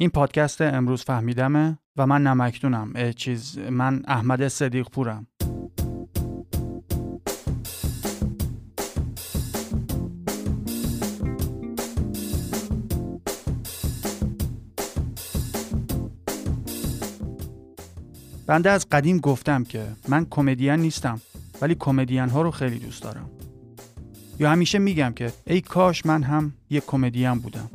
این پادکست امروز فهمیدمه و من نمکتونم چیز من احمد صدیق پورم. بنده از قدیم گفتم که من کمدین نیستم ولی کمدین ها رو خیلی دوست دارم. یا همیشه میگم که ای کاش من هم یک کمدین بودم.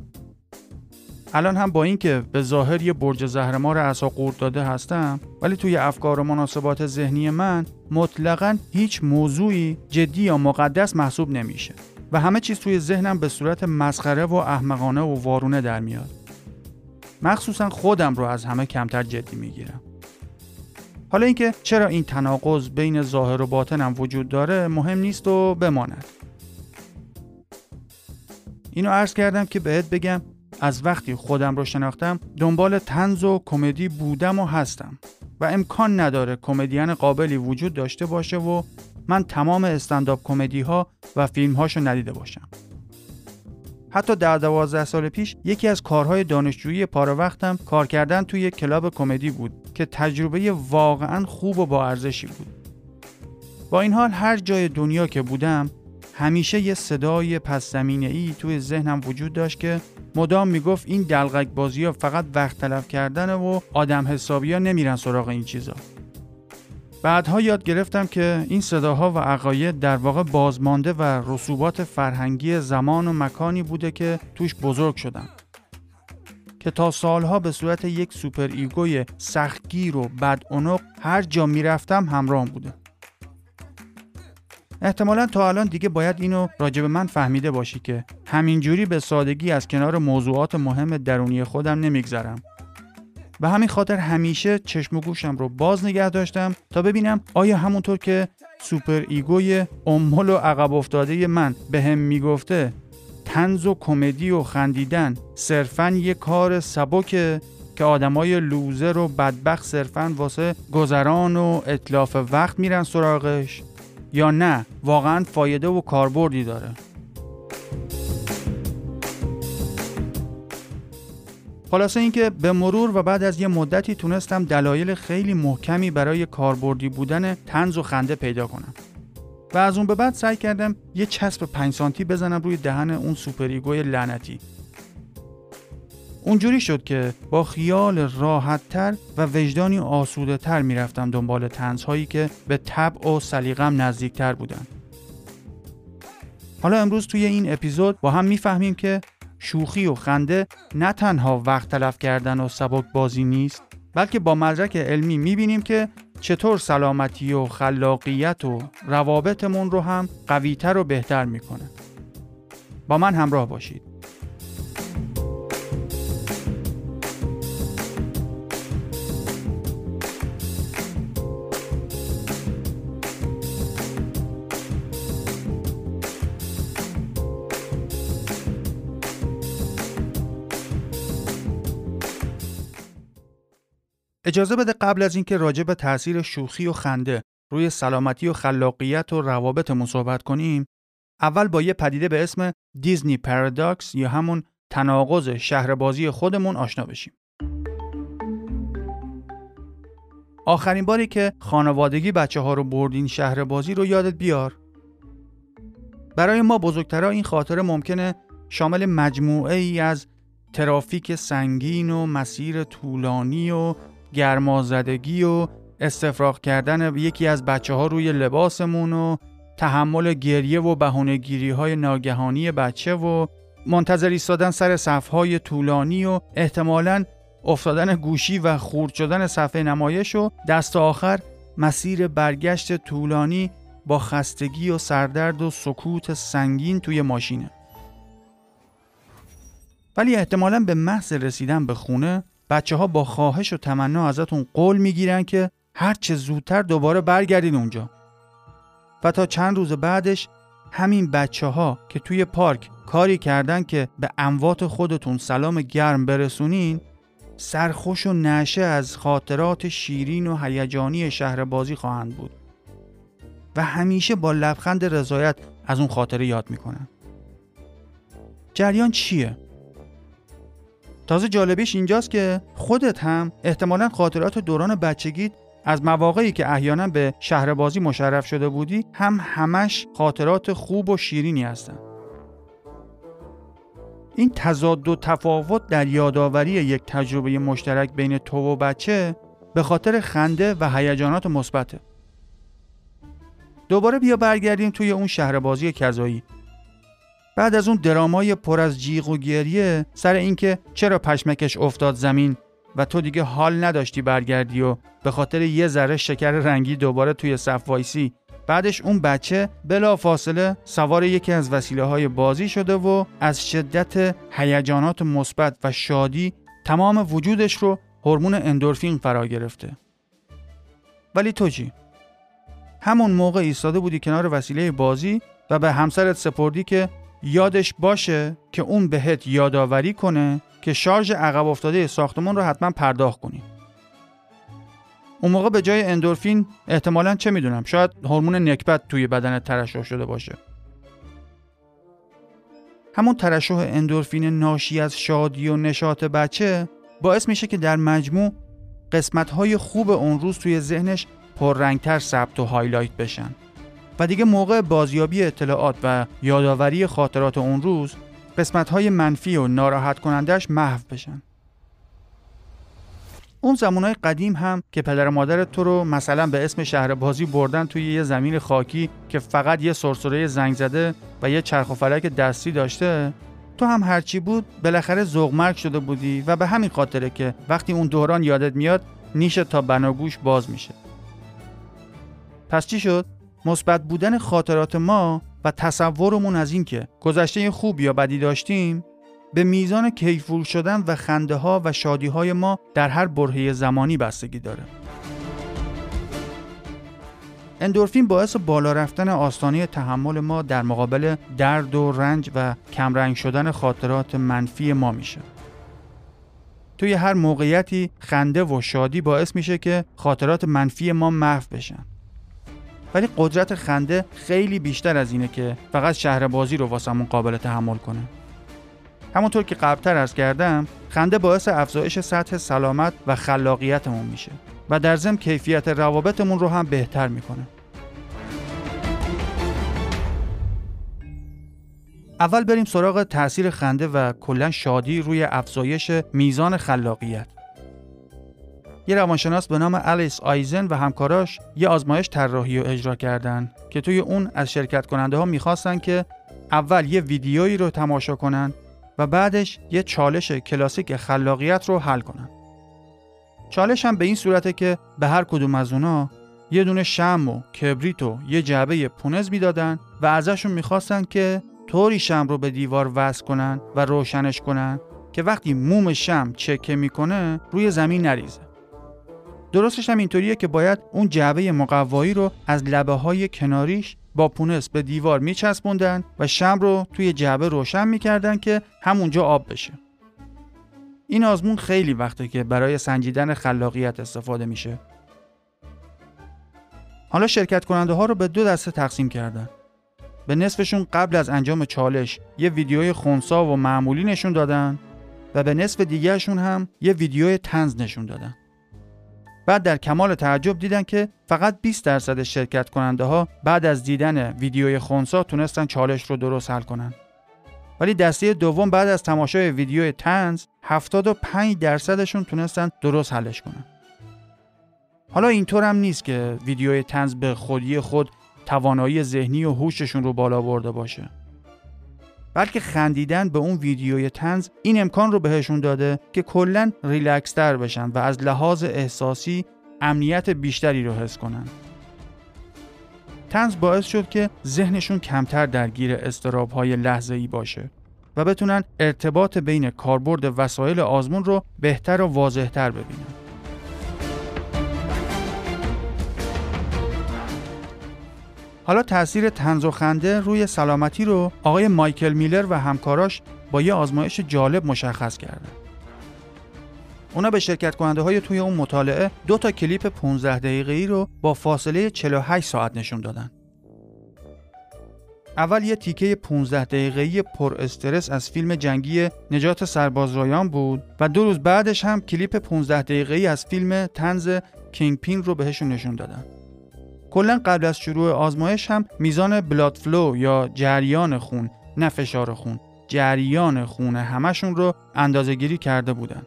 الان هم با اینکه به ظاهر یه برج زهرمار عصا قورت داده هستم ولی توی افکار و مناسبات ذهنی من مطلقا هیچ موضوعی جدی یا مقدس محسوب نمیشه و همه چیز توی ذهنم به صورت مسخره و احمقانه و وارونه در میاد. مخصوصا خودم رو از همه کمتر جدی می‌گیرم. حالا اینکه چرا این تناقض بین ظاهر و باطنم وجود داره مهم نیست و بماند. اینو عرض کردم که بهت بگم از وقتی خودم رو شناختم دنبال تنز و کمدی بودم و هستم و امکان نداره کمدین قابلی وجود داشته باشه و من تمام استنداپ کمدی ها و فیلم هاشو ندیده باشم حتی در دوازده سال پیش یکی از کارهای دانشجویی پاره وقتم کار کردن توی کلاب کمدی بود که تجربه واقعا خوب و با ارزشی بود. با این حال هر جای دنیا که بودم همیشه یه صدای پس زمینه ای توی ذهنم وجود داشت که مدام می‌گفت این دلقک بازی ها فقط وقت تلف کردن و آدم حسابی ها نمیرن سراغ این چیزا. بعدها یاد گرفتم که این صداها و عقاید در واقع بازمانده و رسوبات فرهنگی زمان و مکانی بوده که توش بزرگ شدم. که تا سالها به صورت یک superego ی سختگیر و بدعنق هر جا می‌رفتم همرام بوده. احتمالا تا الان دیگه باید اینو راجع به من فهمیده باشی که همینجوری به سادگی از کنار موضوعات مهم درونی خودم نمیگذرم. و همین خاطر همیشه چشم و گوشم رو باز نگه داشتم تا ببینم آیا همونطور که superego ی امل و عقب افتاده من بهم می‌گفته طنز و کمدی و خندیدن صرفا یه کار سبکه که آدمای loser و بدبخت صرفا واسه گذران و اتلاف وقت میرن سراغش. یا نه. واقعا فایده و کاربردی داره. خلاصه اینکه به مرور و بعد از یه مدتی تونستم دلایل خیلی محکمی برای کاربردی بودن تنز و خنده پیدا کنم. و از اون به بعد سعی کردم یه چسب 5 سانتی بزنم روی دهن اون سوپریگوی لعنتی. اونجوری شد که با خیال راحتتر و وجدانی آسوده تر می‌رفتم دنبال تنزهایی که به طبع و سلیقم نزدیکتر بودن حالا امروز توی این اپیزود با هم می‌فهمیم که شوخی و خنده نه تنها وقت تلف کردن و سبک بازی نیست بلکه با مدرک علمی می‌بینیم که چطور سلامتی و خلاقیت و روابطمون رو هم قویتر و بهتر می‌کنه. با من همراه باشید. اجازه بده قبل از اینکه راجع به تاثیر شوخی و خنده روی سلامتی و خلاقیت و روابطمون صحبت کنیم اول با یه پدیده به اسم دیزنی پارادوکس یا همون تناقض شهربازی خودمون آشنا بشیم. آخرین باری که خانوادگی بچه ها رو بردین شهر بازی رو یادت بیار. برای ما بزرگترها این خاطره ممکنه شامل مجموعه ای از ترافیک سنگین و مسیر طولانی و گرمازدگی و استفراغ کردن یکی از بچه ها روی لباسمون و تحمل گریه و بهونهگیری های ناگهانی بچه و منتظر ایستادن سر صفهای طولانی و احتمالاً افتادن گوشی و خورد شدن صفحه نمایش و دست آخر مسیر برگشت طولانی با خستگی و سردرد و سکوت سنگین توی ماشینه. ولی احتمالا به محض رسیدن به خونه بچه ها با خواهش و تمنا ازتون قول می‌گیرن که هر چه زودتر دوباره برگردین اونجا. و تا چند روز بعدش همین بچه ها که توی پارک کاری کردن که به اموات خودتون سلام گرم برسونین سرخوش و نشه از خاطرات شیرین و هیجانی شهر بازی خواهند بود. و همیشه با لبخند رضایت از اون خاطره یاد می‌کنن. جریان چیه؟ تازه جالبیش اینجاست که خودت هم احتمالا خاطرات دوران بچگیت از مواقعی که احیانا به شهر بازی مشرف شده بودی هم همش خاطرات خوب و شیرینی هستن این تضاد و تفاوت در یادآوری یک تجربه مشترک بین تو و بچه به خاطر خنده و هیجانات مثبته. دوباره بیا برگردیم توی اون شهر بازی کذایی. بعد از اون درامای پر از جیغ و گریه سر اینکه چرا پشمکش افتاد زمین و تو دیگه حال نداشتی برگردی و به خاطر یه ذره شکر رنگی دوباره توی صف وایسی بعدش اون بچه بلا فاصله سوار یکی از وسیله های بازی شده و از شدت هیجانات مثبت و شادی تمام وجودش رو هورمون اندورفین فرا گرفته. ولی تو چی؟ همون موقع ایستاده بودی کنار وسیله بازی و به همسرت سپردی که یادش باشه که اون بهت یادآوری کنه که شارژ عقب افتاده ساختمون رو حتما پرداخت کنی. اون موقع به جای اندورفین احتمالا چه می‌دونم شاید هورمون نکبت توی بدن ترشح شده باشه همون ترشح اندورفین ناشی از شادی و نشاط بچه باعث میشه که در مجموع قسمت های خوب اون روز توی ذهنش پررنگتر ثبت و highlight بشن و دیگه موقع بازیابی اطلاعات و یادآوری خاطرات اون روز قسمت های منفی و ناراحت کنندش محو بشن. اون زمانهای قدیم هم که پدر و مادرت تو رو مثلا به اسم شهر بازی بردن توی یه زمین خاکی که فقط یه سرسره زنگ زده و یه چرخ و فلک دستی داشته تو هم هرچی بود بالاخره زغمرگ شده بودی و به همین خاطره که وقتی اون دوران یادت میاد نیشه تا بناگوش باز میشه. پس چی شد؟ مثبت بودن خاطرات ما و تصورمون از اینکه گذشته خوب یا بدی داشتیم به میزان کیفور شدن و خنده ها و شادی های ما در هر برهه زمانی بستگی داره. اندورفین باعث بالا رفتن آستانه تحمل ما در مقابل درد و رنج و کمرنگ شدن خاطرات منفی ما میشه. توی هر موقعیتی خنده و شادی باعث میشه که خاطرات منفی ما محو بشن. ولی قدرت خنده خیلی بیشتر از اینه که فقط شهر بازی رو واسمون قابل تحمل کنه. همونطور که قبلتر ارز کردم خنده باعث افزایش سطح سلامت و خلاقیتمون میشه و در ضمن کیفیت روابطمون رو هم بهتر می‌کنه اول بریم سراغ تاثیر خنده و کلا شادی روی افزایش میزان خلاقیت یه روانشناس به نام الیس آیزن و همکاراش یه آزمایش طراحی و اجرا کردن که توی اون از شرکت کننده ها می‌خواستن که اول یه ویدیویی رو تماشا کنن و بعدش یه چالش کلاسیک خلاقیت رو حل کنن. چالش هم به این صورته که به هر کدوم از اونا یه دونه شم و کبریت و یه جعبه پونز می‌دادن و ازشون می‌خواستن که طوری شم رو به دیوار وصل کنن و روشنش کنن که وقتی موم شم چکه می‌کنه روی زمین نریزه. درستش هم اینطوریه که باید اون جعبه مقوایی رو از لبه های کناریش با پونس به دیوار میچسبوندن و شم رو توی جعبه روشن می‌کردن که همونجا آب بشه. این آزمون خیلی وقته که برای سنجیدن خلاقیت استفاده میشه. حالا شرکت کننده ها رو به دو دسته تقسیم کردن. به نصفشون قبل از انجام چالش یه ویدیوی خونسا و معمولی نشون دادن و به نصف دیگرشون هم یه ویدیوی تنز نشون دادن. بعد در کمال تعجب دیدن که فقط 20 درصد شرکت کننده ها بعد از دیدن ویدیوی خونسا تونستن چالش رو درست حل کنن. ولی دسته دوم بعد از تماشای ویدیوی تنز 75 درصدشون تونستن درست حلش کنن. حالا اینطور هم نیست که ویدیوی تنز به خودی خود توانایی ذهنی و هوششون رو بالا برده باشه. بلکه خندیدن به اون ویدیوی تنز این امکان رو بهشون داده که کلا ریلکس تر بشن و از لحاظ احساسی امنیت بیشتری رو حس کنن. تنز باعث شد که ذهنشون کمتر درگیر استراب های لحظه ای باشه و بتونن ارتباط بین کاربرد وسایل آزمون رو بهتر و واضحتر ببینن. حالا تاثیر تنز و خنده روی سلامتی رو آقای مایکل میلر و همکاراش با یه آزمایش جالب مشخص کردن. اونا به شرکت کننده های توی اون مطالعه دو تا کلیپ 15 دقیقه ای رو با فاصله 48 ساعت نشون دادن. اول یه تیکه 15 دقیقه‌ای پر استرس از فیلم جنگی نجات سرباز رایان بود و دو روز بعدش هم کلیپ 15 دقیقه‌ای از فیلم تنز Kingpin رو بهشون نشون دادن. کلا قبل از شروع آزمایش هم میزان blood flow یا جریان خون نه فشار خون جریان خون همشون رو اندازه گیری کرده بودن.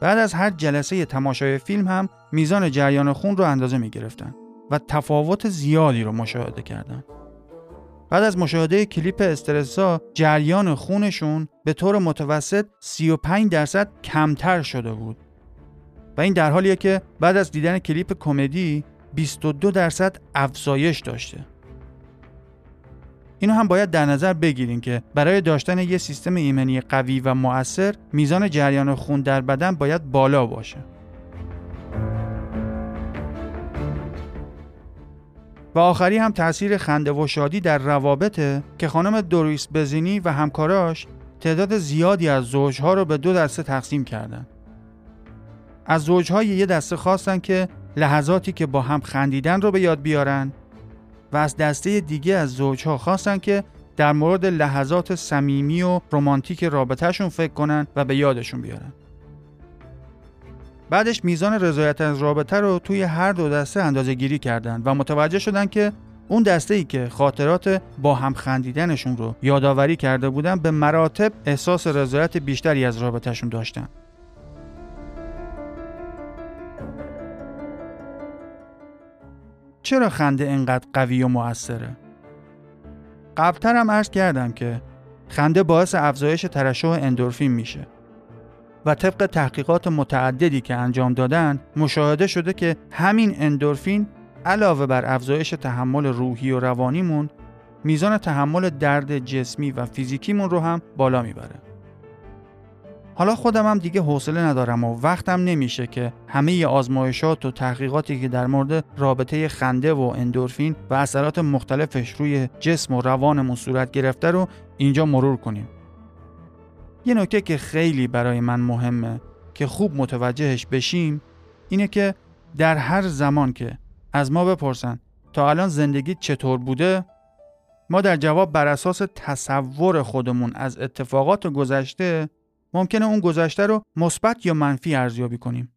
بعد از هر جلسه تماشای فیلم هم میزان جریان خون رو اندازه می گرفتن و تفاوت زیادی رو مشاهده کردن. بعد از مشاهده کلیپ استرس‌زا جریان خونشون به طور متوسط 35 درصد کمتر شده بود و این در حالیه که بعد از دیدن کلیپ کمدی 22 درصد افزایش داشته اینو هم باید در نظر بگیریم که برای داشتن یه سیستم ایمنی قوی و مؤثر میزان جریان خون در بدن باید بالا باشه و آخری هم تاثیر خنده و شادی در روابطه که خانم دوریس بزینی و همکاراش تعداد زیادی از زوجها رو به دو دسته تقسیم کردن. از زوجهای یه دسته خواستن که لحظاتی که با هم خندیدن رو به یاد بیارن و از دسته دیگه از زوجها خواستن که در مورد لحظات صمیمی و رمانتیک رابطهشون فکر کنن و به یادشون بیارن. بعدش میزان رضایت از رابطه رو توی هر دو دسته اندازه گیری کردن و متوجه شدن که اون دسته ای که خاطرات با هم خندیدنشون رو یادآوری کرده بودن به مراتب احساس رضایت بیشتری از رابطهشون داشتن. چرا خنده اینقدر قوی و موثره؟ قبلتر هم عرض کردم که خنده باعث افزایش ترشح اندورفین میشه و طبق تحقیقات متعددی که انجام دادن مشاهده شده که همین اندورفین علاوه بر افزایش تحمل روحی و روانیمون میزان تحمل درد جسمی و فیزیکیمون رو هم بالا می‌بره. حالا خودم هم دیگه حوصله ندارم و وقتم نمیشه که همه آزمایشات و تحقیقاتی که در مورد رابطه خنده و اندورفین و اثرات مختلفش روی جسم و روانمون صورت گرفته رو اینجا مرور کنیم. یه نکته که خیلی برای من مهمه که خوب متوجهش بشیم اینه که در هر زمان که از ما بپرسن تا الان زندگی چطور بوده ما در جواب بر اساس تصور خودمون از اتفاقات گذشته ممکنه اون گذشته رو مثبت یا منفی ارزیابی کنیم.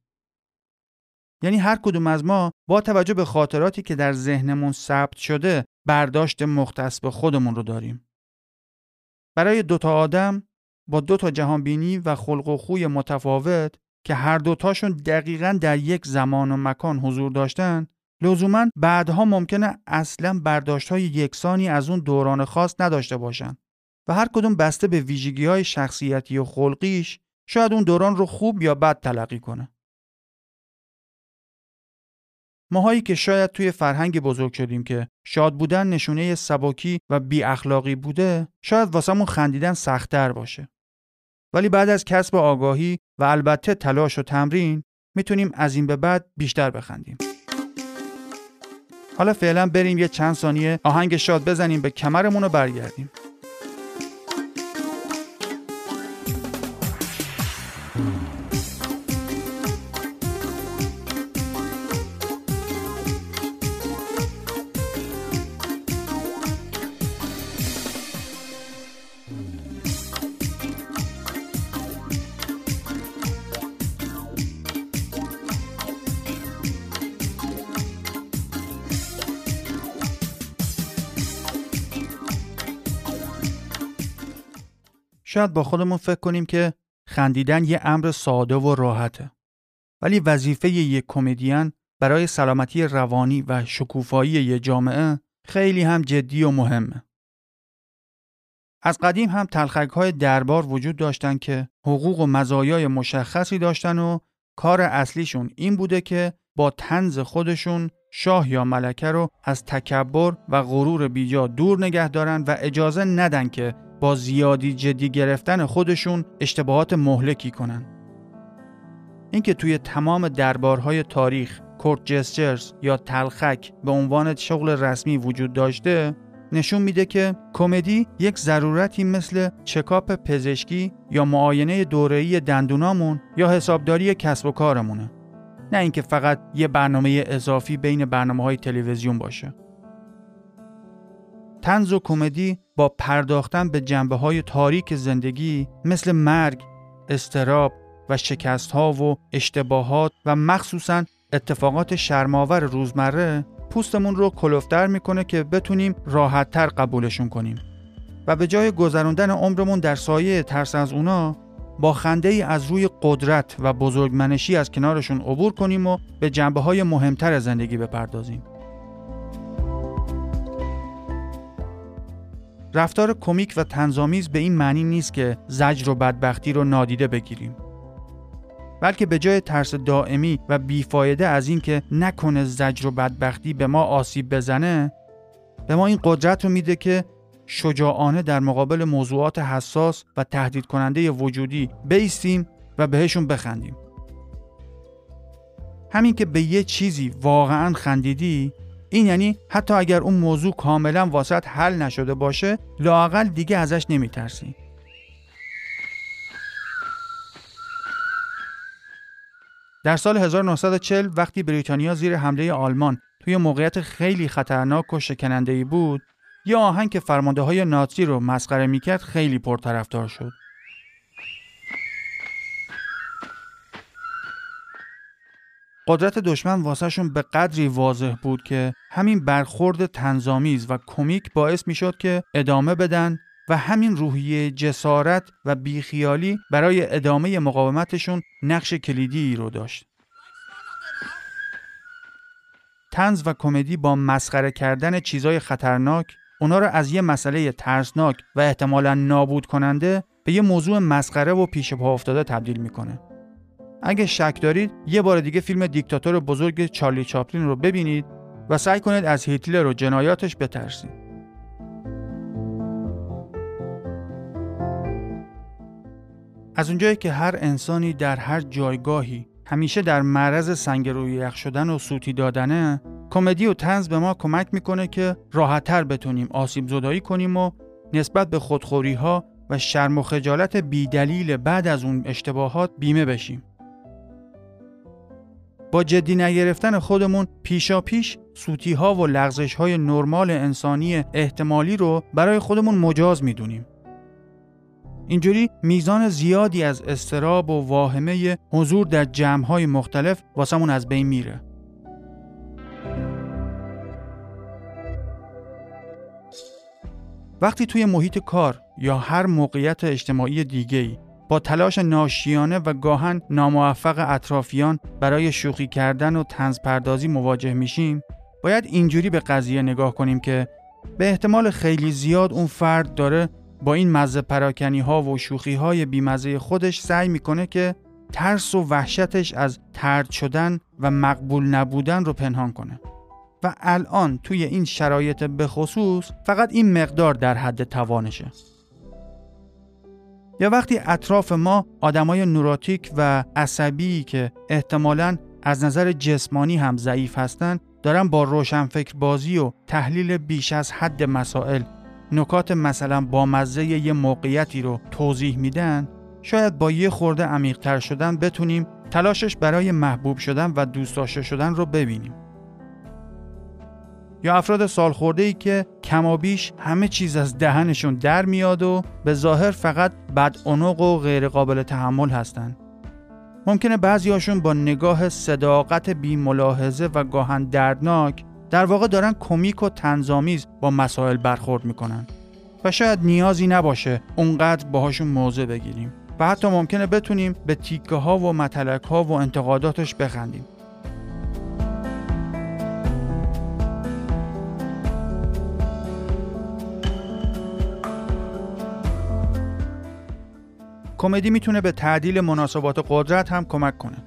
یعنی هر کدوم از ما با توجه به خاطراتی که در ذهنمون ثبت شده برداشت مختص به خودمون رو داریم. برای دوتا آدم با دو تا جهانبینی و خلق و خوی متفاوت که هر دوتاشون دقیقا در یک زمان و مکان حضور داشتن لزوما بعدها ممکنه اصلا برداشت های یکسانی از اون دوران خاص نداشته باشن و هر کدوم بسته به ویژگی های شخصیتی و خلقیش شاید اون دوران رو خوب یا بد تلقی کنه. ماهایی که شاید توی فرهنگ بزرگ شدیم که شاد بودن نشونه سباکی و بی اخلاقی بوده شاید واسمون خندیدن سختتر باشه. ولی بعد از کسب آگاهی و البته تلاش و تمرین می‌تونیم از این به بعد بیشتر بخندیم. حالا فعلا بریم یه چند ثانیه آهنگ شاد بزنیم به کمرمون رو برگردیم. شاید با خودمون فکر کنیم که خندیدن یه امر ساده و راحته. ولی وظیفه یک کمدین برای سلامتی روانی و شکوفایی یک جامعه خیلی هم جدی و مهمه. از قدیم هم تلخک های دربار وجود داشتن که حقوق و مزایای مشخصی داشتن و کار اصلیشون این بوده که با تنز خودشون شاه یا ملکه رو از تکبر و غرور بیجا دور نگه دارن و اجازه ندن که با زیادی جدی گرفتن خودشون اشتباهات مهلکی کنن. اینکه توی تمام دربارهای تاریخ کورت جسترز یا تلخک به عنوان شغل رسمی وجود داشته نشون میده که کمدی یک ضرورتی مثل چکاپ پزشکی یا معاینه دوره‌ای دندونامون یا حسابداری کسب و کارمونه نه اینکه فقط یه برنامه اضافی بین برنامه های تلویزیون باشه. تنز و کمدی با پرداختن به جنبه های تاریک زندگی مثل مرگ، استراب و شکست ها و اشتباهات و مخصوصا اتفاقات شرماور روزمره پوستمون رو کلفتر می‌کنه که بتونیم راحتتر قبولشون کنیم. و به جای گذراندن عمرمون در سایه ترس از اونا با خنده ای از روی قدرت و بزرگمنشی از کنارشون عبور کنیم و به جنبه های مهمتر زندگی بپردازیم. رفتار کمیک و تنظامیز به این معنی نیست که زجر و بدبختی رو نادیده بگیریم. بلکه به جای ترس دائمی و بیفایده از اینکه نکنه زجر و بدبختی به ما آسیب بزنه به ما این قدرت رو میده که شجاعانه در مقابل موضوعات حساس و تهدید کننده وجودی بیستیم و بهشون بخندیم. همین که به یه چیزی واقعا خندیدی این یعنی حتی اگر اون موضوع کاملا واسط حل نشده باشه لاقل دیگه ازش نمیترسی. در سال 1940 وقتی بریتانیا زیر حمله آلمان توی موقعیت خیلی خطرناک و شکننده بود یه آهنگ که فرمانده های ناتسی رو مسخره می‌کرد خیلی پرطرفدار شد. قدرت دشمن واسهشون به قدری واضح بود که همین برخورد تنظامیز و کمیک باعث می‌شد که ادامه بدن و همین روحیه جسارت و بیخیالی برای ادامه مقاومتشون نقش کلیدی رو داشت. تنز و کمدی با مسخره کردن چیزای خطرناک اونا رو از یه مسئله ترسناک و احتمالا نابود کننده به یه موضوع مسخره و پیش پا افتاده تبدیل می‌کنه. اگه شک دارید یه بار دیگه فیلم دیکتاتور بزرگ چارلی چاپلین رو ببینید و سعی کنید از هیتلر و جنایاتش بترسید. از اونجایی که هر انسانی در هر جایگاهی همیشه در معرض سنگ روی یخ شدن و سوتی دادنه کمدی و تنز به ما کمک می‌کنه که راحتتر بتونیم آسیب زدایی کنیم و نسبت به خودخوری ها و شرم و خجالت بیدلیل بعد از اون اشتباهات بیمه بشیم. با جدی نگرفتن خودمون پیشا پیش سوتی ها و لغزش های نرمال انسانی احتمالی رو برای خودمون مجاز می‌دونیم. اینجوری میزان زیادی از استراب و واهمه حضور در جمع های مختلف واسمون از بین میره. وقتی توی محیط کار یا هر موقعیت اجتماعی دیگه‌ای با تلاش ناشیانه و گاهن ناموفق اطرافیان برای شوخی کردن و تنز پردازی مواجه میشیم باید اینجوری به قضیه نگاه کنیم که به احتمال خیلی زیاد اون فرد داره با این مزه پراکنی ها و شوخی های بیمزه خودش سعی می‌کنه که ترس و وحشتش از ترد شدن و مقبول نبودن رو پنهان کنه. و الان توی این شرایط بخصوص فقط این مقدار در حد توانشه. یا وقتی اطراف ما آدمای نوراتیک و عصبی که احتمالاً از نظر جسمانی هم ضعیف هستند دارن با روشنفکر بازی و تحلیل بیش از حد مسائل نکات مثلا با مزه یه موقعیتی رو توضیح میدن شاید با یه خورده عمیقتر شدن بتونیم تلاشش برای محبوب شدن و دوست داشته شدن رو ببینیم. یا افراد سالخورده ای که کمابیش همه چیز از دهنشون در میاد و به ظاهر فقط بد و غیر قابل تحمل هستند. ممکنه بعضی با نگاه صداقت بی ملاحظه و گاهن دردناک در واقع دارن کمیک و تنظامیز با مسائل برخورد می‌کنن و شاید نیازی نباشه اونقدر باهاشون موضع بگیریم و حتی ممکنه بتونیم به تیکه ها و متلک ها و انتقاداتش بخندیم کمدی می‌تونه به تعدیل مناسبات قدرت هم کمک کنه.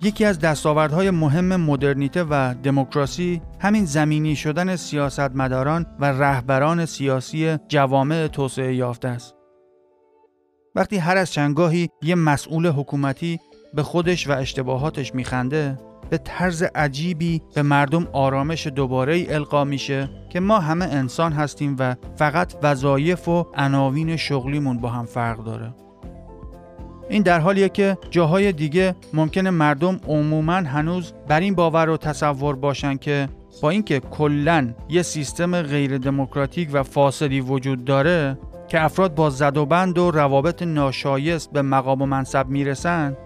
یکی از دستاوردهای مهم مدرنیته و دموکراسی همین زمینی شدن سیاستمداران و رهبران سیاسی جوامع توسعه یافته است. وقتی هر از چنگاهی یه مسئول حکومتی به خودش و اشتباهاتش میخنده به طرز عجیبی به مردم آرامش دوباره ای القا میشه که ما همه انسان هستیم و فقط وظایف و عناوین شغلیمون با هم فرق داره. این در حالیه که جاهای دیگه ممکنه مردم عموما هنوز بر این باور و تصور باشن که با اینکه کلا یه سیستم غیر دموکراتیک و فاسدی وجود داره که افراد با زد و بند و روابط ناشایست به مقام و منصب می‌رسن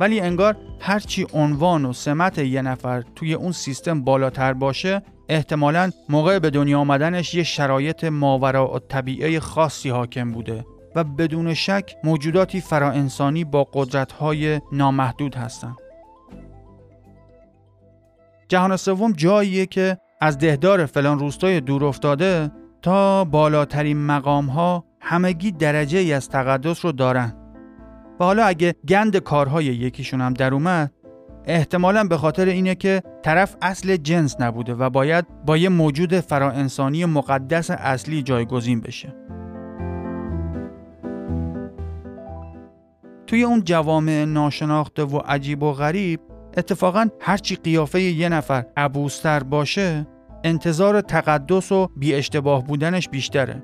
ولی انگار هرچی عنوان و سمت یه نفر توی اون سیستم بالاتر باشه احتمالا موقع به دنیا آمدنش یه شرایط ماورا و طبیعه خاصی حاکم بوده و بدون شک موجوداتی فراانسانی با قدرت‌های نامحدود هستند. جهان سوم جاییه که از دهدار فلان روستای دور افتاده تا بالاترین مقام ها همگی درجه ای از تقدس رو دارن و حالا اگه گند کارهای یکیشون هم در اومد احتمالا به خاطر اینه که طرف اصل جنس نبوده و باید با یه موجود فراانسانی مقدس اصلی جایگزین بشه. توی اون جوامع ناشناخته و عجیب و غریب اتفاقا هرچی قیافه یه نفر عبوستر باشه انتظار تقدس و بی اشتباه بودنش بیشتره.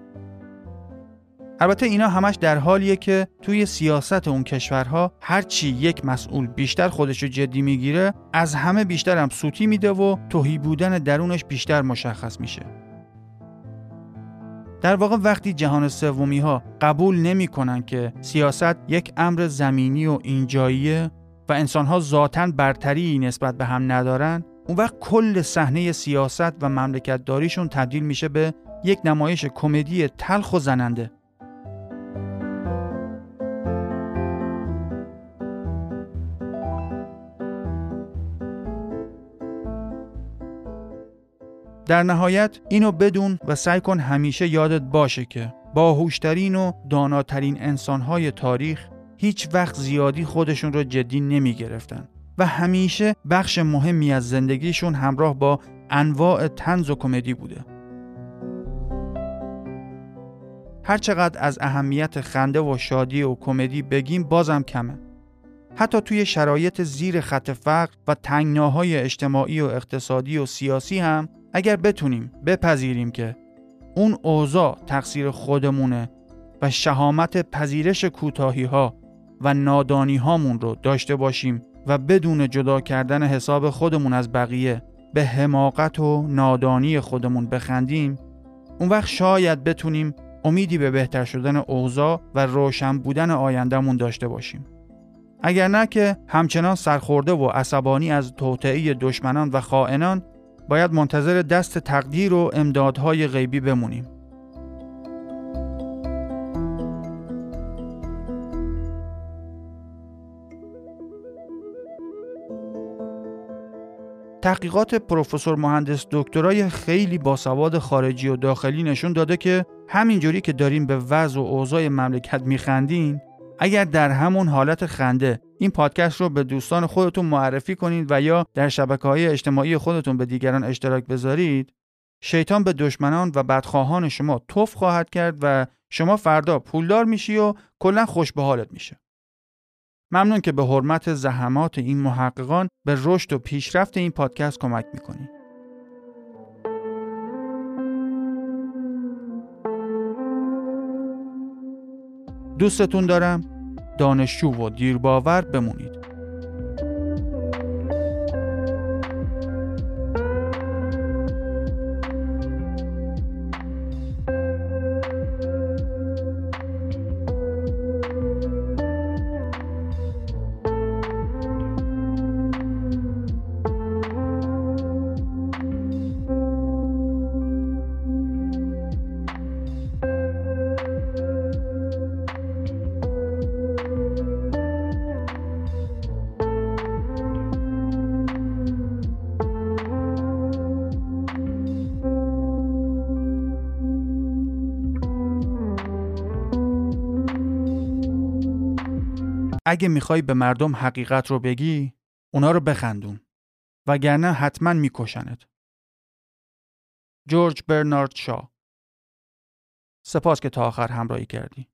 البته اینا همش در حالیه که توی سیاست اون کشورها هرچی یک مسئول بیشتر خودشو جدی می‌گیره از همه بیشتر هم سوتی میده و توهی بودن درونش بیشتر مشخص میشه. در واقع وقتی جهان سومی ها قبول نمی‌کنن که سیاست یک امر زمینی و اینجاییه و انسان ها ذاتا برتری نسبت به هم ندارن اون وقت کل صحنه سیاست و مملکت داریشون تبدیل میشه به یک نمایش کمدی تلخ و زننده. در نهایت اینو بدون و سعی کن همیشه یادت باشه که باهوشترین و داناترین انسانهای تاریخ هیچ وقت زیادی خودشون رو جدی نمی گرفتن و همیشه بخش مهمی از زندگیشون همراه با انواع تنز و کمدی بوده. هرچقدر از اهمیت خنده و شادی و کمدی بگیم بازم کمه. حتی توی شرایط زیر خط فقر و تنگناهای اجتماعی و اقتصادی و سیاسی هم اگر بتونیم بپذیریم که اون اوضاع تقصیر خودمونه و شهامت پذیرش کوتاهی ها و نادانی هامون رو داشته باشیم و بدون جدا کردن حساب خودمون از بقیه به حماقت و نادانی خودمون بخندیم اون وقت شاید بتونیم امیدی به بهتر شدن اوضاع و روشن بودن آیندهمون داشته باشیم. اگر نه که همچنان سرخورده و عصبانی از توطعه دشمنان و خائنان باید منتظر دست تقدیر و امدادهای غیبی بمونیم. تحقیقات پروفسور مهندس دکترای خیلی باسواد خارجی و داخلی نشون داده که همینجوری که داریم به وضع و اوضاع مملکت میخندین اگر در همون حالت خنده این پادکست رو به دوستان خودتون معرفی کنید و یا در شبکه های اجتماعی خودتون به دیگران اشتراک بذارید شیطان به دشمنان و بدخواهان شما توف خواهد کرد و شما فردا پولدار میشی و کلا خوش به حالت میشه ممنون که به حرمت زحمات این محققان به رشد و پیشرفت این پادکست کمک می‌کنید. دوستتون دارم دانشجو و دیرباور بمونید. اگه می‌خوای به مردم حقیقت رو بگی اونا رو بخندون وگرنه حتما میکشنت. جورج برنارد شا. سپاس که تا آخر همراهی کردی.